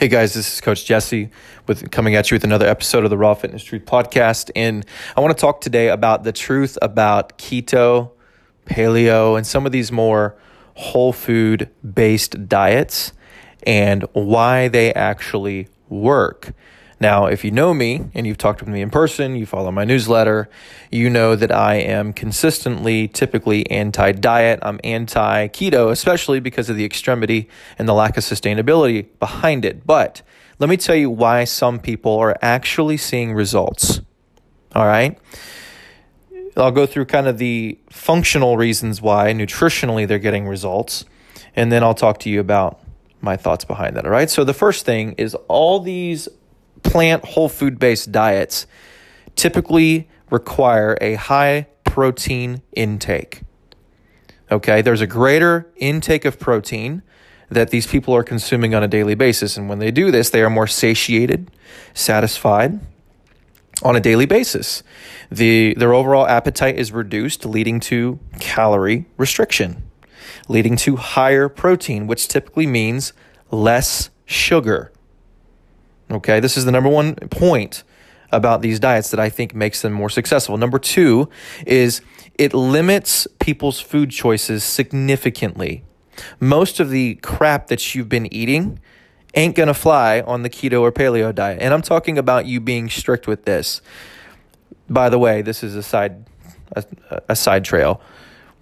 Hey guys, this is Coach Jesse with coming at you with another episode of the Raw Fitness Truth podcast. And I want to talk today about the truth about keto, paleo, and some of these more whole food based diets and why they actually work. Now, if you know me and you've talked with me in person, you follow my newsletter, you know that I am consistently, typically anti diet. I'm anti keto, especially because of the extremity and the lack of sustainability behind it. But let me tell you why some people are actually seeing results. All right. I'll go through kind of the functional reasons why nutritionally they're getting results, and then I'll talk to you about my thoughts behind that. All right. So the first thing is all these plant whole food based diets typically require a high protein intake. Okay, there's a greater intake of protein that these people are consuming on a daily basis. And when they do this, they are more satiated, satisfied on a daily basis. The, their overall appetite is reduced, leading to calorie restriction, leading to higher protein, which typically means less sugar. Okay, this is the number one point about these diets that I think makes them more successful. Number two is it limits people's food choices significantly. Most of the crap that you've been eating ain't gonna fly on the keto or paleo diet. And I'm talking about you being strict with this. By the way, this is a side a, a side trail.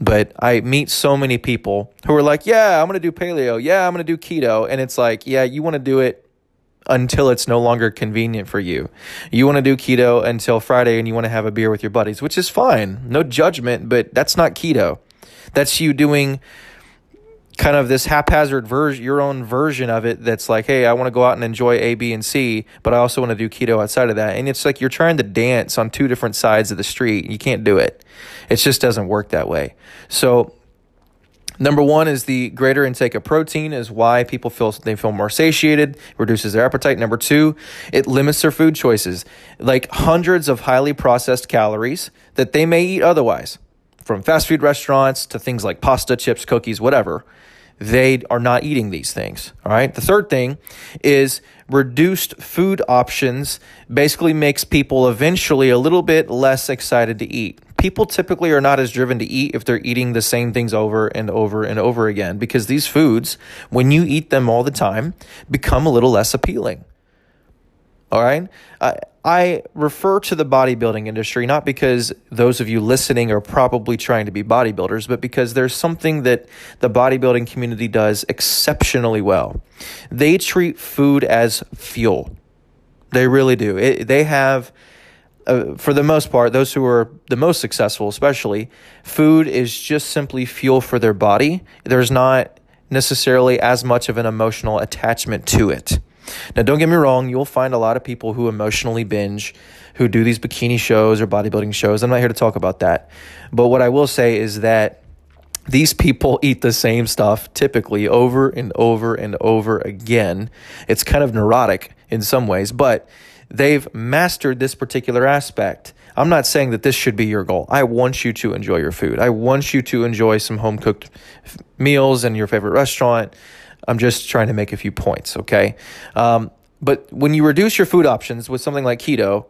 But I meet so many people who are like, "Yeah, I'm going to do paleo. Yeah, I'm going to do keto." And it's like, "Yeah, you want to do it until it's no longer convenient for you. You want to do keto until Friday and you want to have a beer with your buddies, which is fine. No judgment, but that's not keto. That's you doing kind of this haphazard version, your own version of it that's like, hey, I want to go out and enjoy A, B, and C, but I also want to do keto outside of that. And it's like you're trying to dance on two different sides of the street. You can't do it. It just doesn't work that way. So Number one is the greater intake of protein is why people feel they feel more satiated, reduces their appetite. Number two, it limits their food choices, like hundreds of highly processed calories that they may eat otherwise, from fast food restaurants to things like pasta, chips, cookies, whatever. They are not eating these things. All right. The third thing is reduced food options basically makes people eventually a little bit less excited to eat people typically are not as driven to eat if they're eating the same things over and over and over again because these foods, when you eat them all the time, become a little less appealing. All right. I, I refer to the bodybuilding industry not because those of you listening are probably trying to be bodybuilders, but because there's something that the bodybuilding community does exceptionally well. They treat food as fuel. They really do. It, they have uh, for the most part, those who are the most successful, especially, food is just simply fuel for their body. There's not necessarily as much of an emotional attachment to it. Now, don't get me wrong, you'll find a lot of people who emotionally binge, who do these bikini shows or bodybuilding shows. I'm not here to talk about that. But what I will say is that these people eat the same stuff typically over and over and over again. It's kind of neurotic in some ways, but They've mastered this particular aspect. I'm not saying that this should be your goal. I want you to enjoy your food. I want you to enjoy some home cooked meals and your favorite restaurant. I'm just trying to make a few points, okay? Um, but when you reduce your food options with something like keto,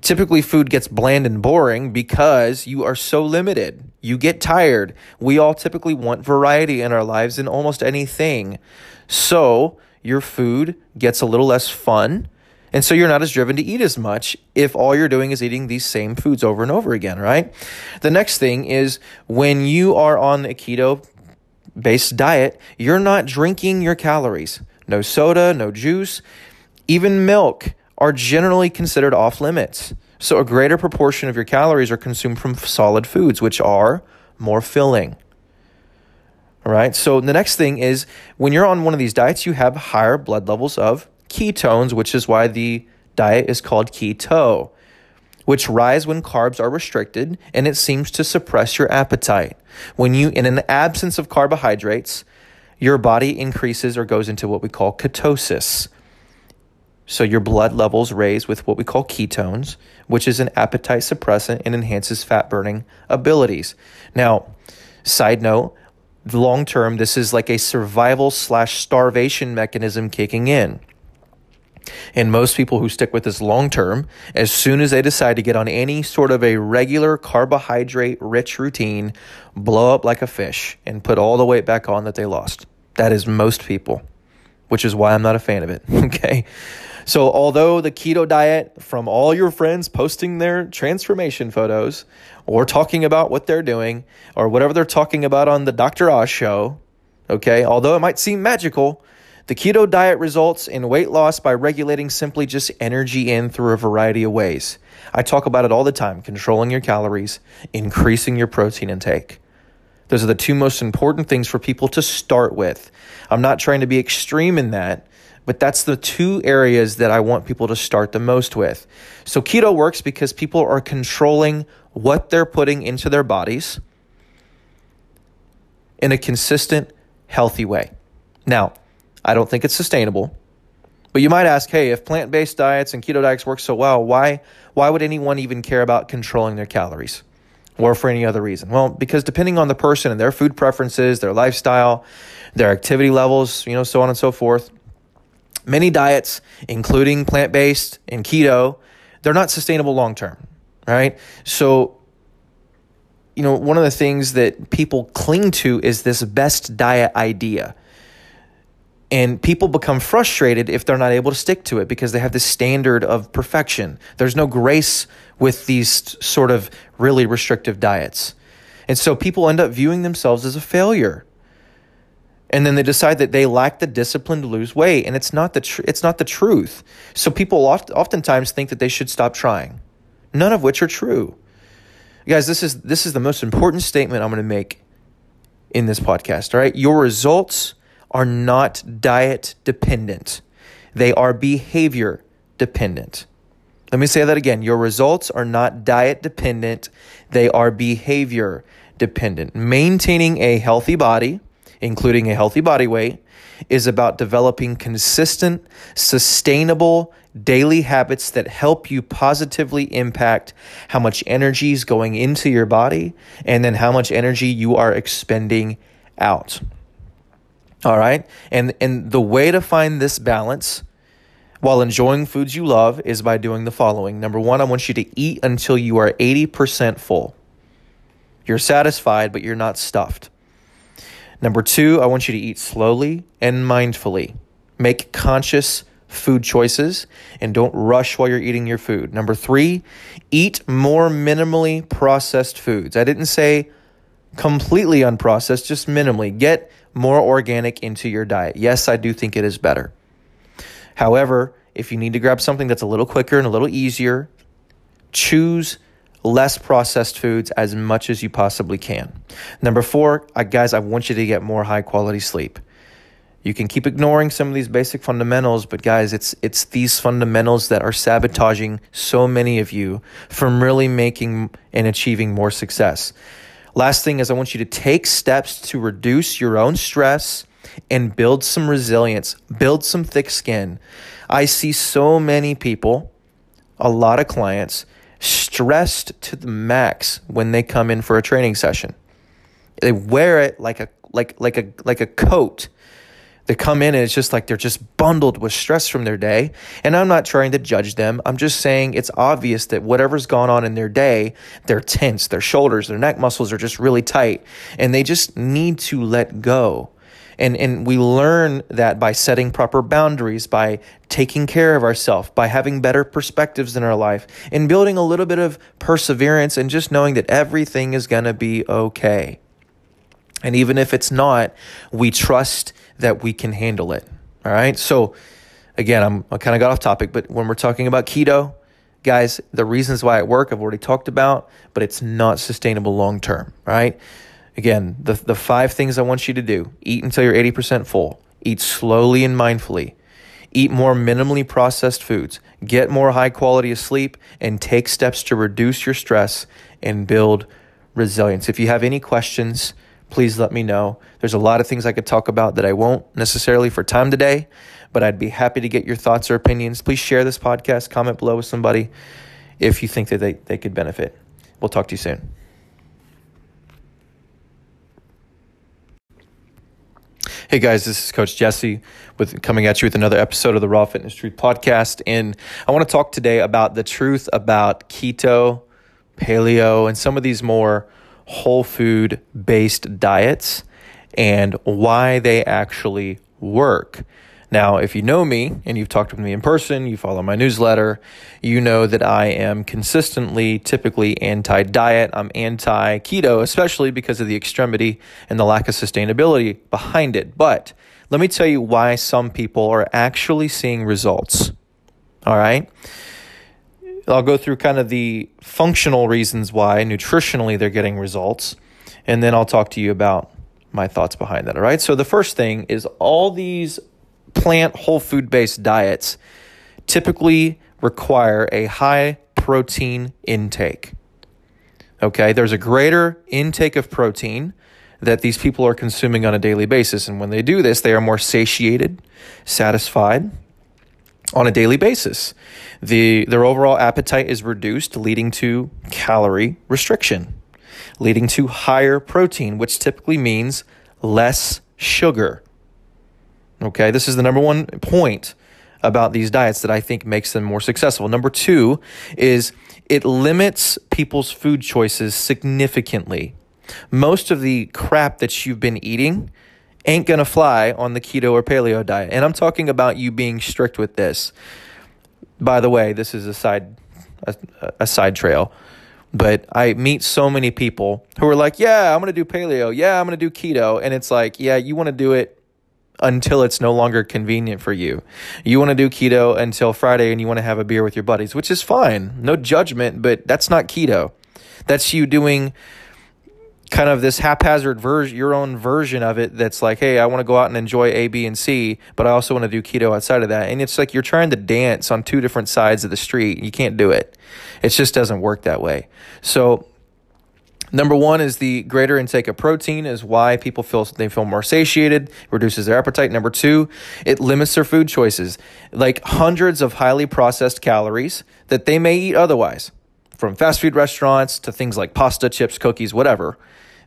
typically food gets bland and boring because you are so limited. You get tired. We all typically want variety in our lives in almost anything. So your food gets a little less fun and so you're not as driven to eat as much if all you're doing is eating these same foods over and over again, right? The next thing is when you are on a keto based diet, you're not drinking your calories. No soda, no juice, even milk are generally considered off limits. So a greater proportion of your calories are consumed from solid foods, which are more filling. All right. So the next thing is when you're on one of these diets, you have higher blood levels of ketones, which is why the diet is called keto, which rise when carbs are restricted and it seems to suppress your appetite. When you, in an absence of carbohydrates, your body increases or goes into what we call ketosis. So your blood levels raise with what we call ketones, which is an appetite suppressant and enhances fat burning abilities. Now, side note, long term, this is like a survival slash starvation mechanism kicking in. And most people who stick with this long term, as soon as they decide to get on any sort of a regular carbohydrate rich routine, blow up like a fish and put all the weight back on that they lost. That is most people, which is why I'm not a fan of it. Okay. So, although the keto diet from all your friends posting their transformation photos or talking about what they're doing or whatever they're talking about on the Dr. Oz show, okay, although it might seem magical, the keto diet results in weight loss by regulating simply just energy in through a variety of ways. I talk about it all the time controlling your calories, increasing your protein intake. Those are the two most important things for people to start with. I'm not trying to be extreme in that, but that's the two areas that I want people to start the most with. So keto works because people are controlling what they're putting into their bodies in a consistent, healthy way. Now, I don't think it's sustainable. But you might ask, hey, if plant-based diets and keto diets work so well, why why would anyone even care about controlling their calories? Or for any other reason? Well, because depending on the person and their food preferences, their lifestyle, their activity levels, you know, so on and so forth, many diets, including plant-based and keto, they're not sustainable long term, right? So you know, one of the things that people cling to is this best diet idea. And people become frustrated if they're not able to stick to it because they have this standard of perfection. There's no grace with these sort of really restrictive diets. And so people end up viewing themselves as a failure. And then they decide that they lack the discipline to lose weight, and it's not the tr- it's not the truth. So people oft- oftentimes think that they should stop trying, none of which are true. Guys, this is this is the most important statement I'm going to make in this podcast, all right? Your results are not diet dependent, they are behavior dependent. Let me say that again. Your results are not diet dependent, they are behavior dependent. Maintaining a healthy body, including a healthy body weight, is about developing consistent, sustainable daily habits that help you positively impact how much energy is going into your body and then how much energy you are expending out. All right. And and the way to find this balance while enjoying foods you love is by doing the following. Number 1, I want you to eat until you are 80% full. You're satisfied but you're not stuffed. Number 2, I want you to eat slowly and mindfully. Make conscious food choices and don't rush while you're eating your food. Number 3, eat more minimally processed foods. I didn't say completely unprocessed, just minimally. Get more organic into your diet. Yes, I do think it is better. However, if you need to grab something that's a little quicker and a little easier, choose less processed foods as much as you possibly can. Number four, guys, I want you to get more high quality sleep. You can keep ignoring some of these basic fundamentals, but guys, it's it's these fundamentals that are sabotaging so many of you from really making and achieving more success. Last thing is, I want you to take steps to reduce your own stress and build some resilience, build some thick skin. I see so many people, a lot of clients, stressed to the max when they come in for a training session. They wear it like a like like a like a coat they come in and it's just like they're just bundled with stress from their day. And I'm not trying to judge them. I'm just saying it's obvious that whatever's gone on in their day, they're tense, their shoulders, their neck muscles are just really tight, and they just need to let go. And, and we learn that by setting proper boundaries, by taking care of ourselves, by having better perspectives in our life, and building a little bit of perseverance and just knowing that everything is going to be okay. And even if it's not, we trust that we can handle it. All right. So, again, I'm, I kind of got off topic, but when we're talking about keto, guys, the reasons why it work I've already talked about, but it's not sustainable long term. Right. Again, the, the five things I want you to do eat until you're 80% full, eat slowly and mindfully, eat more minimally processed foods, get more high quality of sleep, and take steps to reduce your stress and build resilience. If you have any questions, please let me know. There's a lot of things I could talk about that I won't necessarily for time today, but I'd be happy to get your thoughts or opinions. Please share this podcast, comment below with somebody if you think that they, they could benefit. We'll talk to you soon. Hey guys, this is Coach Jesse with coming at you with another episode of the Raw Fitness Truth podcast. And I want to talk today about the truth about keto, paleo, and some of these more whole food based diets and why they actually work. Now, if you know me and you've talked with me in person, you follow my newsletter, you know that I am consistently, typically anti diet. I'm anti keto, especially because of the extremity and the lack of sustainability behind it. But let me tell you why some people are actually seeing results. All right. I'll go through kind of the functional reasons why nutritionally they're getting results, and then I'll talk to you about my thoughts behind that. All right. So the first thing is all these plant whole food based diets typically require a high protein intake. Okay, there's a greater intake of protein that these people are consuming on a daily basis. And when they do this, they are more satiated, satisfied on a daily basis. The, their overall appetite is reduced, leading to calorie restriction, leading to higher protein, which typically means less sugar. Okay, this is the number one point about these diets that I think makes them more successful. Number two is it limits people's food choices significantly. Most of the crap that you've been eating ain't gonna fly on the keto or paleo diet. And I'm talking about you being strict with this. By the way, this is a side a, a side trail. But I meet so many people who are like, "Yeah, I'm going to do paleo. Yeah, I'm going to do keto." And it's like, "Yeah, you want to do it until it's no longer convenient for you. You want to do keto until Friday and you want to have a beer with your buddies, which is fine. No judgment, but that's not keto. That's you doing kind of this haphazard version, your own version of it that's like, hey, I want to go out and enjoy A, B, and C, but I also want to do keto outside of that. And it's like you're trying to dance on two different sides of the street. You can't do it. It just doesn't work that way. So Number one is the greater intake of protein is why people feel they feel more satiated, reduces their appetite. Number two, it limits their food choices, like hundreds of highly processed calories that they may eat otherwise, from fast food restaurants to things like pasta, chips, cookies, whatever.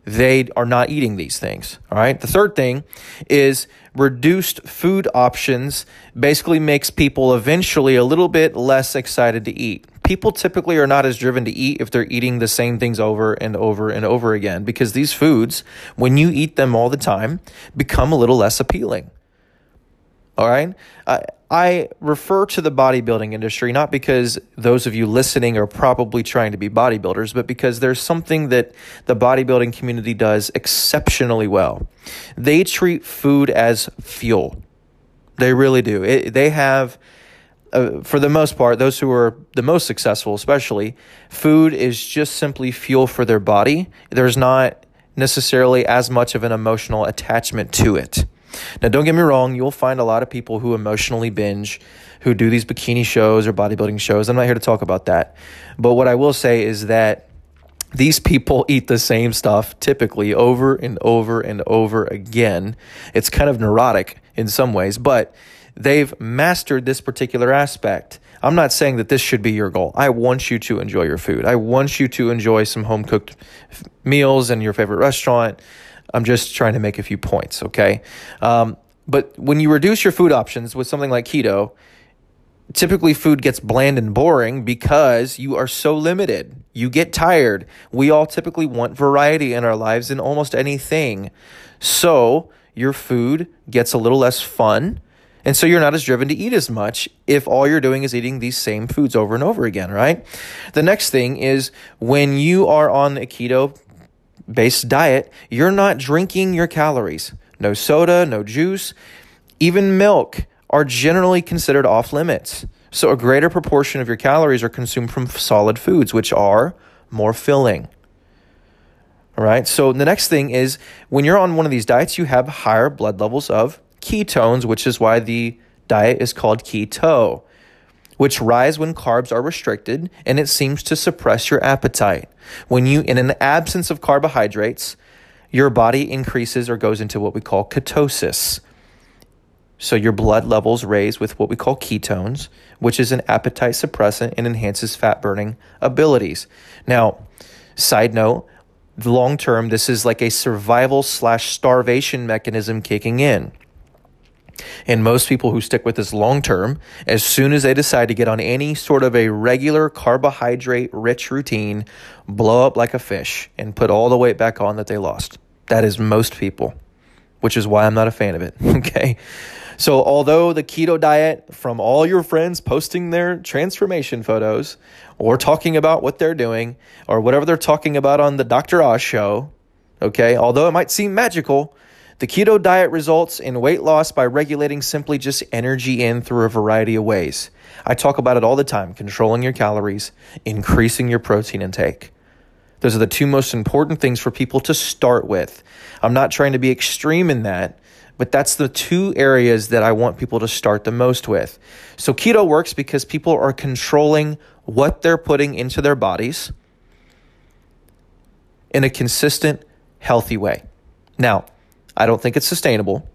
They are not eating these things. All right. The third thing is reduced food options basically makes people eventually a little bit less excited to eat people typically are not as driven to eat if they're eating the same things over and over and over again because these foods, when you eat them all the time, become a little less appealing. All right. I, I refer to the bodybuilding industry not because those of you listening are probably trying to be bodybuilders, but because there's something that the bodybuilding community does exceptionally well. They treat food as fuel. They really do. It, they have uh, for the most part, those who are the most successful, especially, food is just simply fuel for their body. There's not necessarily as much of an emotional attachment to it. Now, don't get me wrong, you'll find a lot of people who emotionally binge, who do these bikini shows or bodybuilding shows. I'm not here to talk about that. But what I will say is that these people eat the same stuff typically over and over and over again. It's kind of neurotic in some ways, but they've mastered this particular aspect. I'm not saying that this should be your goal. I want you to enjoy your food. I want you to enjoy some home cooked meals in your favorite restaurant. I'm just trying to make a few points, okay? Um, but when you reduce your food options with something like keto, typically food gets bland and boring because you are so limited. You get tired. We all typically want variety in our lives in almost anything. So your food gets a little less fun and so you're not as driven to eat as much if all you're doing is eating these same foods over and over again, right? The next thing is when you are on a keto based diet, you're not drinking your calories. No soda, no juice, even milk are generally considered off limits. So a greater proportion of your calories are consumed from solid foods, which are more filling. All right. So the next thing is when you're on one of these diets, you have higher blood levels of ketones, which is why the diet is called keto, which rise when carbs are restricted and it seems to suppress your appetite. When you, in an absence of carbohydrates, your body increases or goes into what we call ketosis. So your blood levels raise with what we call ketones, which is an appetite suppressant and enhances fat burning abilities. Now, side note, long term, this is like a survival slash starvation mechanism kicking in. And most people who stick with this long term, as soon as they decide to get on any sort of a regular carbohydrate rich routine, blow up like a fish and put all the weight back on that they lost. That is most people, which is why I'm not a fan of it. Okay. So, although the keto diet from all your friends posting their transformation photos or talking about what they're doing or whatever they're talking about on the Dr. Oz show, okay, although it might seem magical, the keto diet results in weight loss by regulating simply just energy in through a variety of ways. I talk about it all the time controlling your calories, increasing your protein intake. Those are the two most important things for people to start with. I'm not trying to be extreme in that, but that's the two areas that I want people to start the most with. So, keto works because people are controlling what they're putting into their bodies in a consistent, healthy way. Now, I don't think it's sustainable.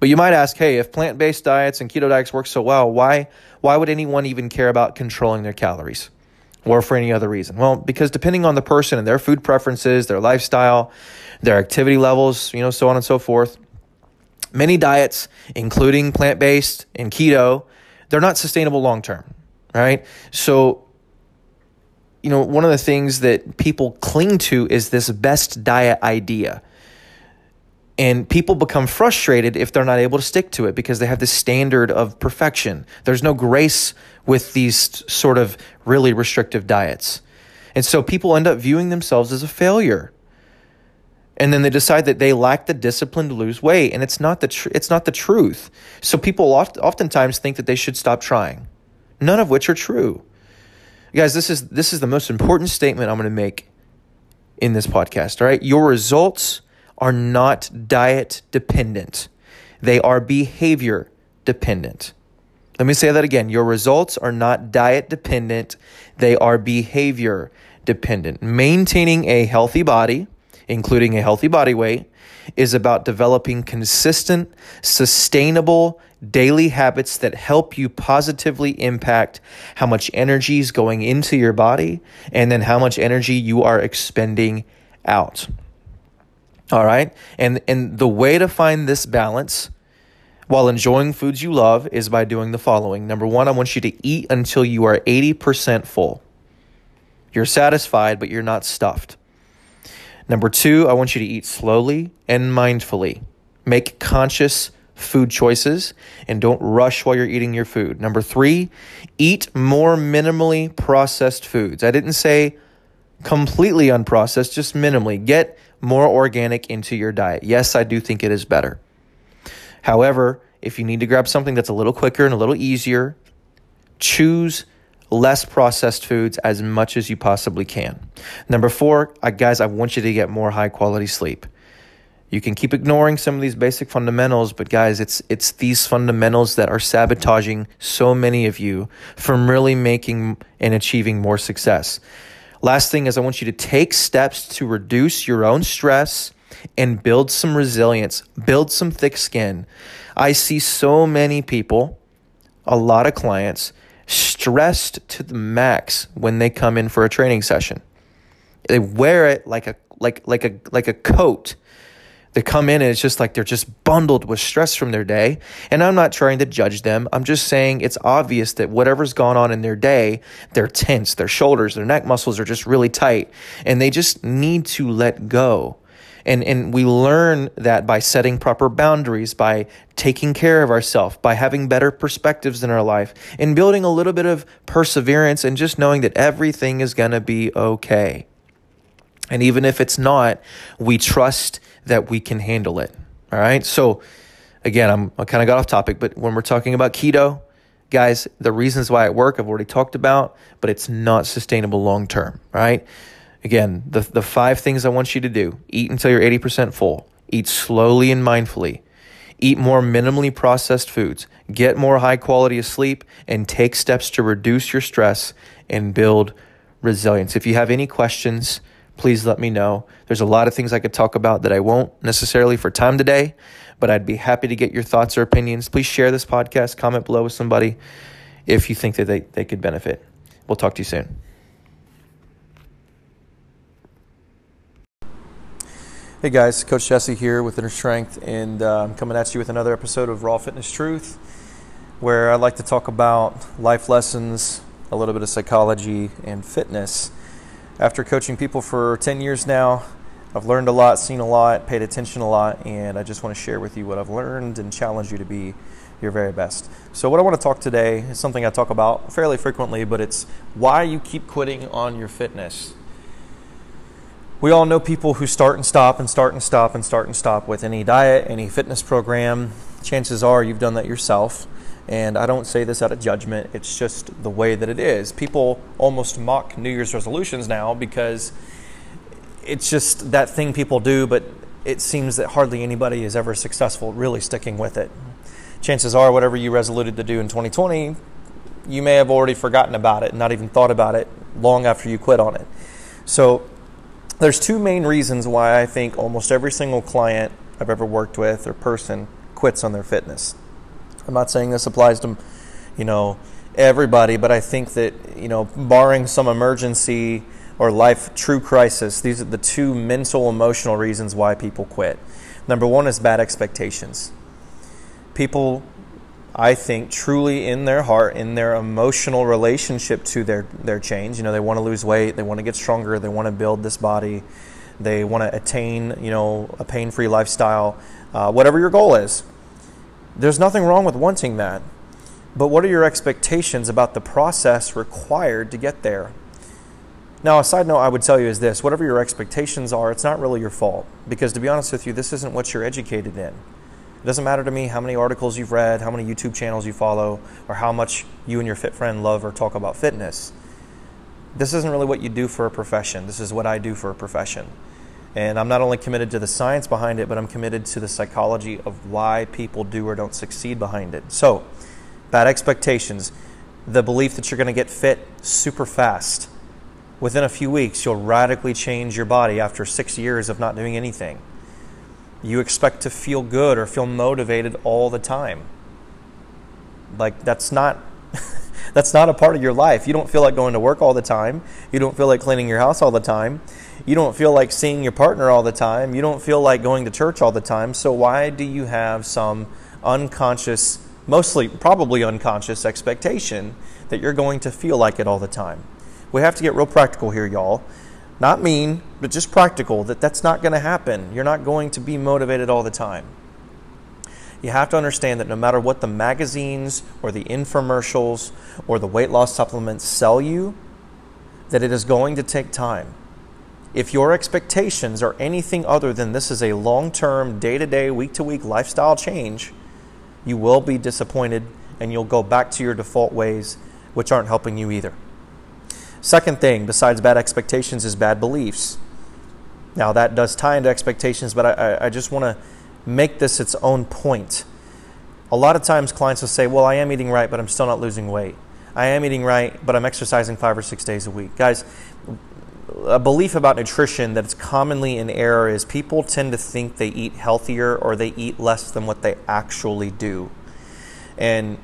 But you might ask, hey, if plant based diets and keto diets work so well, why, why would anyone even care about controlling their calories or for any other reason? Well, because depending on the person and their food preferences, their lifestyle, their activity levels, you know, so on and so forth, many diets, including plant based and keto, they're not sustainable long term, right? So, you know, one of the things that people cling to is this best diet idea and people become frustrated if they're not able to stick to it because they have this standard of perfection. There's no grace with these sort of really restrictive diets. And so people end up viewing themselves as a failure. And then they decide that they lack the discipline to lose weight, and it's not the tr- it's not the truth. So people oft- oftentimes think that they should stop trying, none of which are true. Guys, this is this is the most important statement I'm going to make in this podcast. All right, your results are not diet dependent, they are behavior dependent. Let me say that again. Your results are not diet dependent, they are behavior dependent. Maintaining a healthy body, including a healthy body weight, is about developing consistent, sustainable daily habits that help you positively impact how much energy is going into your body and then how much energy you are expending out. All right. And and the way to find this balance while enjoying foods you love is by doing the following. Number 1, I want you to eat until you are 80% full. You're satisfied but you're not stuffed. Number 2, I want you to eat slowly and mindfully. Make conscious food choices and don't rush while you're eating your food. Number 3, eat more minimally processed foods. I didn't say completely unprocessed, just minimally. Get more organic into your diet. Yes, I do think it is better. However, if you need to grab something that's a little quicker and a little easier, choose less processed foods as much as you possibly can. Number four, guys, I want you to get more high quality sleep. You can keep ignoring some of these basic fundamentals, but guys, it's it's these fundamentals that are sabotaging so many of you from really making and achieving more success. Last thing is, I want you to take steps to reduce your own stress and build some resilience, build some thick skin. I see so many people, a lot of clients, stressed to the max when they come in for a training session. They wear it like a like like a like a coat they come in and it's just like they're just bundled with stress from their day. And I'm not trying to judge them. I'm just saying it's obvious that whatever's gone on in their day, they're tense, their shoulders, their neck muscles are just really tight, and they just need to let go. And, and we learn that by setting proper boundaries, by taking care of ourselves, by having better perspectives in our life, and building a little bit of perseverance and just knowing that everything is going to be okay. And even if it's not, we trust that we can handle it. All right. So, again, I'm, I kind of got off topic, but when we're talking about keto, guys, the reasons why it work I've already talked about, but it's not sustainable long term. Right. Again, the, the five things I want you to do eat until you're 80% full, eat slowly and mindfully, eat more minimally processed foods, get more high quality of sleep, and take steps to reduce your stress and build resilience. If you have any questions, please let me know. There's a lot of things I could talk about that I won't necessarily for time today, but I'd be happy to get your thoughts or opinions. Please share this podcast, comment below with somebody if you think that they, they could benefit. We'll talk to you soon. Hey guys, Coach Jesse here with Inner Strength, and uh, I'm coming at you with another episode of Raw Fitness Truth, where I like to talk about life lessons, a little bit of psychology, and fitness. After coaching people for 10 years now, I've learned a lot, seen a lot, paid attention a lot, and I just want to share with you what I've learned and challenge you to be your very best. So, what I want to talk today is something I talk about fairly frequently, but it's why you keep quitting on your fitness we all know people who start and stop and start and stop and start and stop with any diet, any fitness program. Chances are you've done that yourself. And I don't say this out of judgment, it's just the way that it is. People almost mock New Year's resolutions now because it's just that thing people do, but it seems that hardly anybody is ever successful really sticking with it. Chances are, whatever you resoluted to do in 2020, you may have already forgotten about it and not even thought about it long after you quit on it. So, there's two main reasons why I think almost every single client I've ever worked with or person quits on their fitness. I'm not saying this applies to, you know, everybody, but I think that, you know, barring some emergency or life true crisis, these are the two mental emotional reasons why people quit. Number one is bad expectations. People I think, truly in their heart, in their emotional relationship to their, their change. You know, they want to lose weight, they want to get stronger, they want to build this body, they want to attain, you know, a pain free lifestyle, uh, whatever your goal is. There's nothing wrong with wanting that. But what are your expectations about the process required to get there? Now, a side note I would tell you is this whatever your expectations are, it's not really your fault. Because to be honest with you, this isn't what you're educated in. It doesn't matter to me how many articles you've read, how many YouTube channels you follow, or how much you and your fit friend love or talk about fitness. This isn't really what you do for a profession. This is what I do for a profession. And I'm not only committed to the science behind it, but I'm committed to the psychology of why people do or don't succeed behind it. So, bad expectations, the belief that you're going to get fit super fast. Within a few weeks, you'll radically change your body after six years of not doing anything you expect to feel good or feel motivated all the time. Like that's not that's not a part of your life. You don't feel like going to work all the time. You don't feel like cleaning your house all the time. You don't feel like seeing your partner all the time. You don't feel like going to church all the time. So why do you have some unconscious, mostly probably unconscious expectation that you're going to feel like it all the time? We have to get real practical here, y'all. Not mean, but just practical, that that's not going to happen. You're not going to be motivated all the time. You have to understand that no matter what the magazines or the infomercials or the weight loss supplements sell you, that it is going to take time. If your expectations are anything other than this is a long term, day to day, week to week lifestyle change, you will be disappointed and you'll go back to your default ways, which aren't helping you either. Second thing, besides bad expectations, is bad beliefs. Now, that does tie into expectations, but I, I just want to make this its own point. A lot of times, clients will say, Well, I am eating right, but I'm still not losing weight. I am eating right, but I'm exercising five or six days a week. Guys, a belief about nutrition that's commonly in error is people tend to think they eat healthier or they eat less than what they actually do. And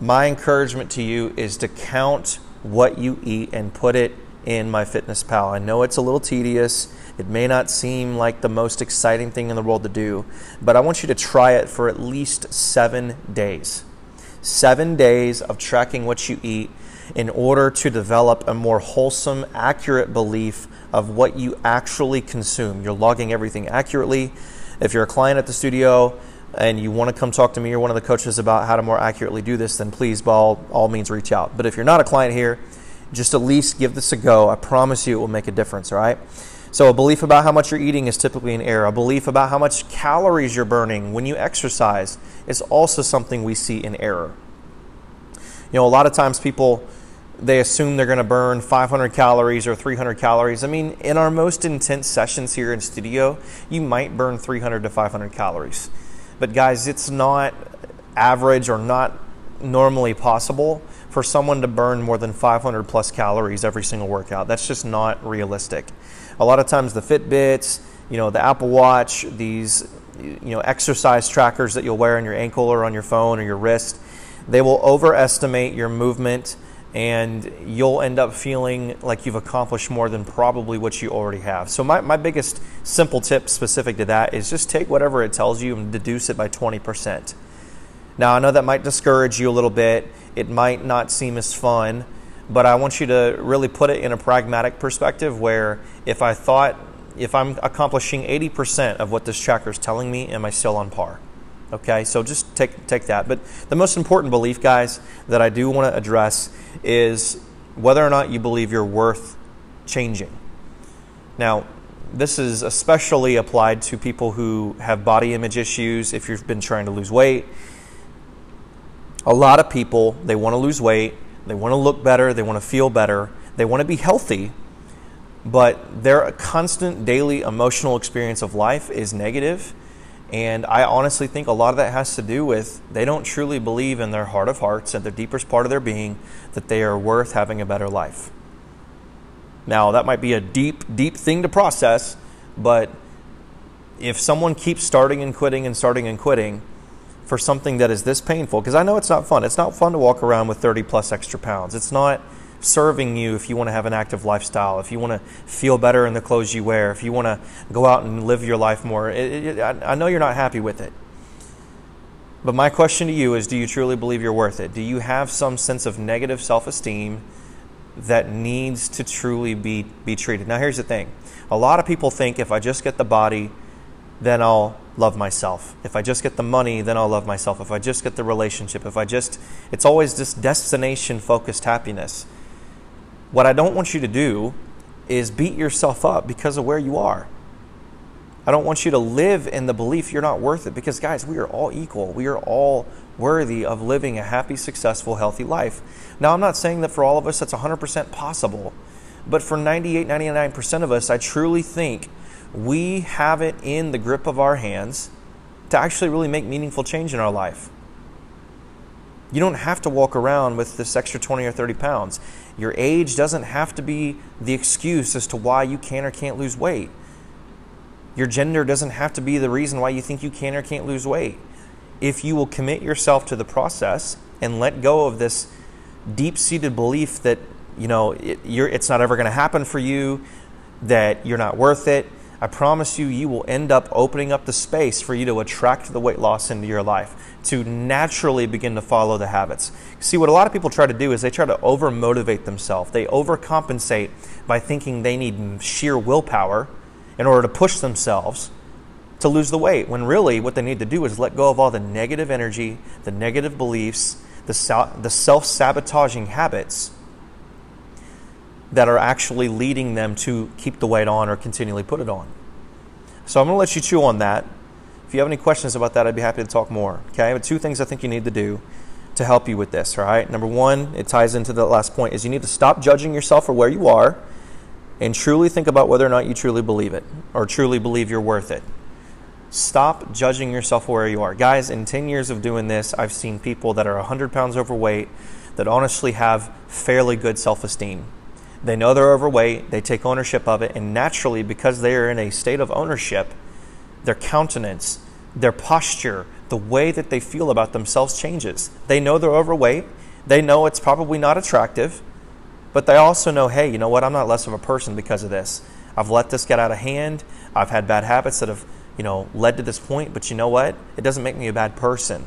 my encouragement to you is to count what you eat and put it in MyFitnessPal. I know it's a little tedious. It may not seem like the most exciting thing in the world to do, but I want you to try it for at least seven days. Seven days of tracking what you eat in order to develop a more wholesome, accurate belief of what you actually consume. You're logging everything accurately. If you're a client at the studio, and you want to come talk to me or one of the coaches about how to more accurately do this, then please, by all, all means, reach out. But if you're not a client here, just at least give this a go. I promise you it will make a difference, all right? So, a belief about how much you're eating is typically an error. A belief about how much calories you're burning when you exercise is also something we see in error. You know, a lot of times people they assume they're going to burn 500 calories or 300 calories. I mean, in our most intense sessions here in studio, you might burn 300 to 500 calories. But guys, it's not average or not normally possible for someone to burn more than 500 plus calories every single workout. That's just not realistic. A lot of times the Fitbits, you know, the Apple Watch, these you know exercise trackers that you'll wear on your ankle or on your phone or your wrist, they will overestimate your movement and you'll end up feeling like you've accomplished more than probably what you already have. So, my, my biggest simple tip specific to that is just take whatever it tells you and deduce it by 20%. Now, I know that might discourage you a little bit, it might not seem as fun, but I want you to really put it in a pragmatic perspective where if I thought, if I'm accomplishing 80% of what this tracker is telling me, am I still on par? Okay, so just take, take that. But the most important belief, guys, that I do want to address is whether or not you believe you're worth changing. Now, this is especially applied to people who have body image issues, if you've been trying to lose weight. A lot of people, they want to lose weight, they want to look better, they want to feel better, they want to be healthy, but their constant daily emotional experience of life is negative and I honestly think a lot of that has to do with they don't truly believe in their heart of hearts, at the deepest part of their being, that they are worth having a better life. Now, that might be a deep, deep thing to process, but if someone keeps starting and quitting and starting and quitting for something that is this painful, because I know it's not fun. It's not fun to walk around with 30 plus extra pounds. It's not serving you if you want to have an active lifestyle, if you want to feel better in the clothes you wear, if you want to go out and live your life more. It, it, I, I know you're not happy with it. But my question to you is do you truly believe you're worth it? Do you have some sense of negative self esteem that needs to truly be, be treated? Now, here's the thing a lot of people think if I just get the body, then I'll love myself. If I just get the money, then I'll love myself. If I just get the relationship, if I just, it's always this destination focused happiness. What I don't want you to do is beat yourself up because of where you are. I don't want you to live in the belief you're not worth it because, guys, we are all equal. We are all worthy of living a happy, successful, healthy life. Now, I'm not saying that for all of us that's 100% possible, but for 98, 99% of us, I truly think we have it in the grip of our hands to actually really make meaningful change in our life. You don't have to walk around with this extra 20 or 30 pounds. Your age doesn't have to be the excuse as to why you can or can't lose weight. Your gender doesn't have to be the reason why you think you can or can't lose weight. If you will commit yourself to the process and let go of this deep seated belief that, you know, it, it's not ever going to happen for you, that you're not worth it, I promise you, you will end up opening up the space for you to attract the weight loss into your life, to naturally begin to follow the habits. See, what a lot of people try to do is they try to over motivate themselves. They overcompensate by thinking they need sheer willpower in order to push themselves to lose the weight, when really what they need to do is let go of all the negative energy, the negative beliefs, the, self sabotaging habits that are actually leading them to keep the weight on or continually put it on. So I'm going to let you chew on that. You have any questions about that, I'd be happy to talk more. Okay, but two things I think you need to do to help you with this. All right, number one, it ties into the last point: is you need to stop judging yourself for where you are, and truly think about whether or not you truly believe it or truly believe you're worth it. Stop judging yourself for where you are, guys. In 10 years of doing this, I've seen people that are 100 pounds overweight that honestly have fairly good self-esteem they know they're overweight, they take ownership of it, and naturally, because they are in a state of ownership, their countenance, their posture, the way that they feel about themselves changes. They know they're overweight, they know it's probably not attractive, but they also know, hey, you know what, I'm not less of a person because of this. I've let this get out of hand. I've had bad habits that have, you know, led to this point, but you know what? It doesn't make me a bad person.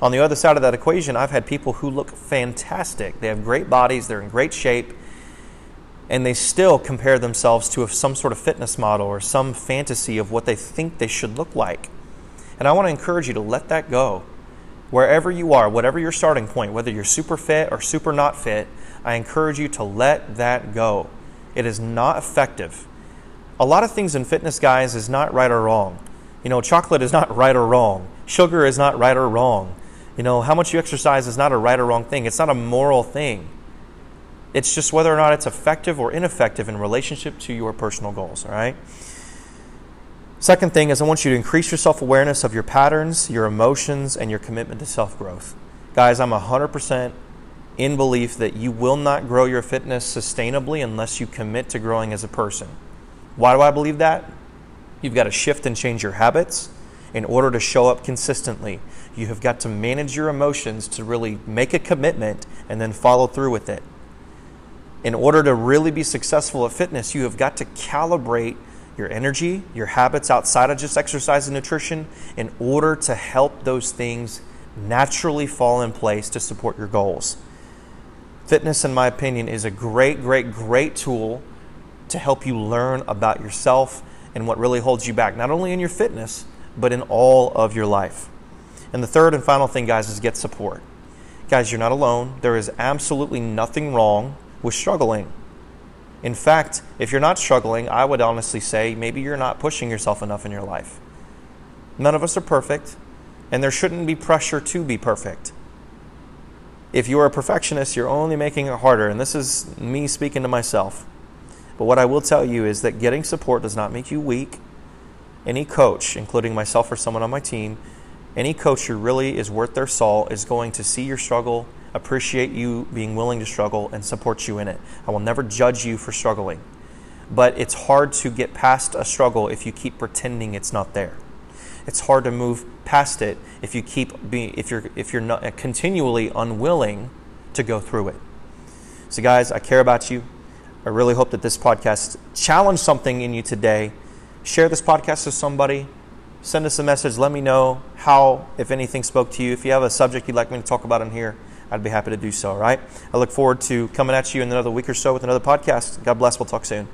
On the other side of that equation, I've had people who look fantastic. They have great bodies, they're in great shape, and they still compare themselves to some sort of fitness model or some fantasy of what they think they should look like. And I want to encourage you to let that go. Wherever you are, whatever your starting point, whether you're super fit or super not fit, I encourage you to let that go. It is not effective. A lot of things in fitness, guys, is not right or wrong. You know, chocolate is not right or wrong. Sugar is not right or wrong. You know, how much you exercise is not a right or wrong thing. It's not a moral thing. It's just whether or not it's effective or ineffective in relationship to your personal goals, all right? Second thing is I want you to increase your self-awareness of your patterns, your emotions, and your commitment to self-growth. Guys, I'm 100% in belief that you will not grow your fitness sustainably unless you commit to growing as a person. Why do I believe that? You've got to shift and change your habits in order to show up consistently. You have got to manage your emotions to really make a commitment and then follow through with it. In order to really be successful at fitness, you have got to calibrate your energy, your habits outside of just exercise and nutrition in order to help those things naturally fall in place to support your goals. Fitness, in my opinion, is a great, great, great tool to help you learn about yourself and what really holds you back, not only in your fitness, but in all of your life. And the third and final thing, guys, is get support. Guys, you're not alone. There is absolutely nothing wrong with struggling. In fact, if you're not struggling, I would honestly say maybe you're not pushing yourself enough in your life. None of us are perfect, and there shouldn't be pressure to be perfect. If you are a perfectionist, you're only making it harder, and this is me speaking to myself. But what I will tell you is that getting support does not make you weak. Any coach, including myself or someone on my team, any coach who really is worth their salt is going to see your struggle, appreciate you being willing to struggle, and support you in it. I will never judge you for struggling. But it's hard to get past a struggle if you keep pretending it's not there. It's hard to move past it if you keep being if you're if you're not uh, continually unwilling to go through it. So guys, I care about you. I really hope that this podcast challenged something in you today. Share this podcast with somebody. Send us a message. Let me know how, if anything, spoke to you. If you have a subject you'd like me to talk about in here, I'd be happy to do so, all right? I look forward to coming at you in another week or so with another podcast. God bless. We'll talk soon.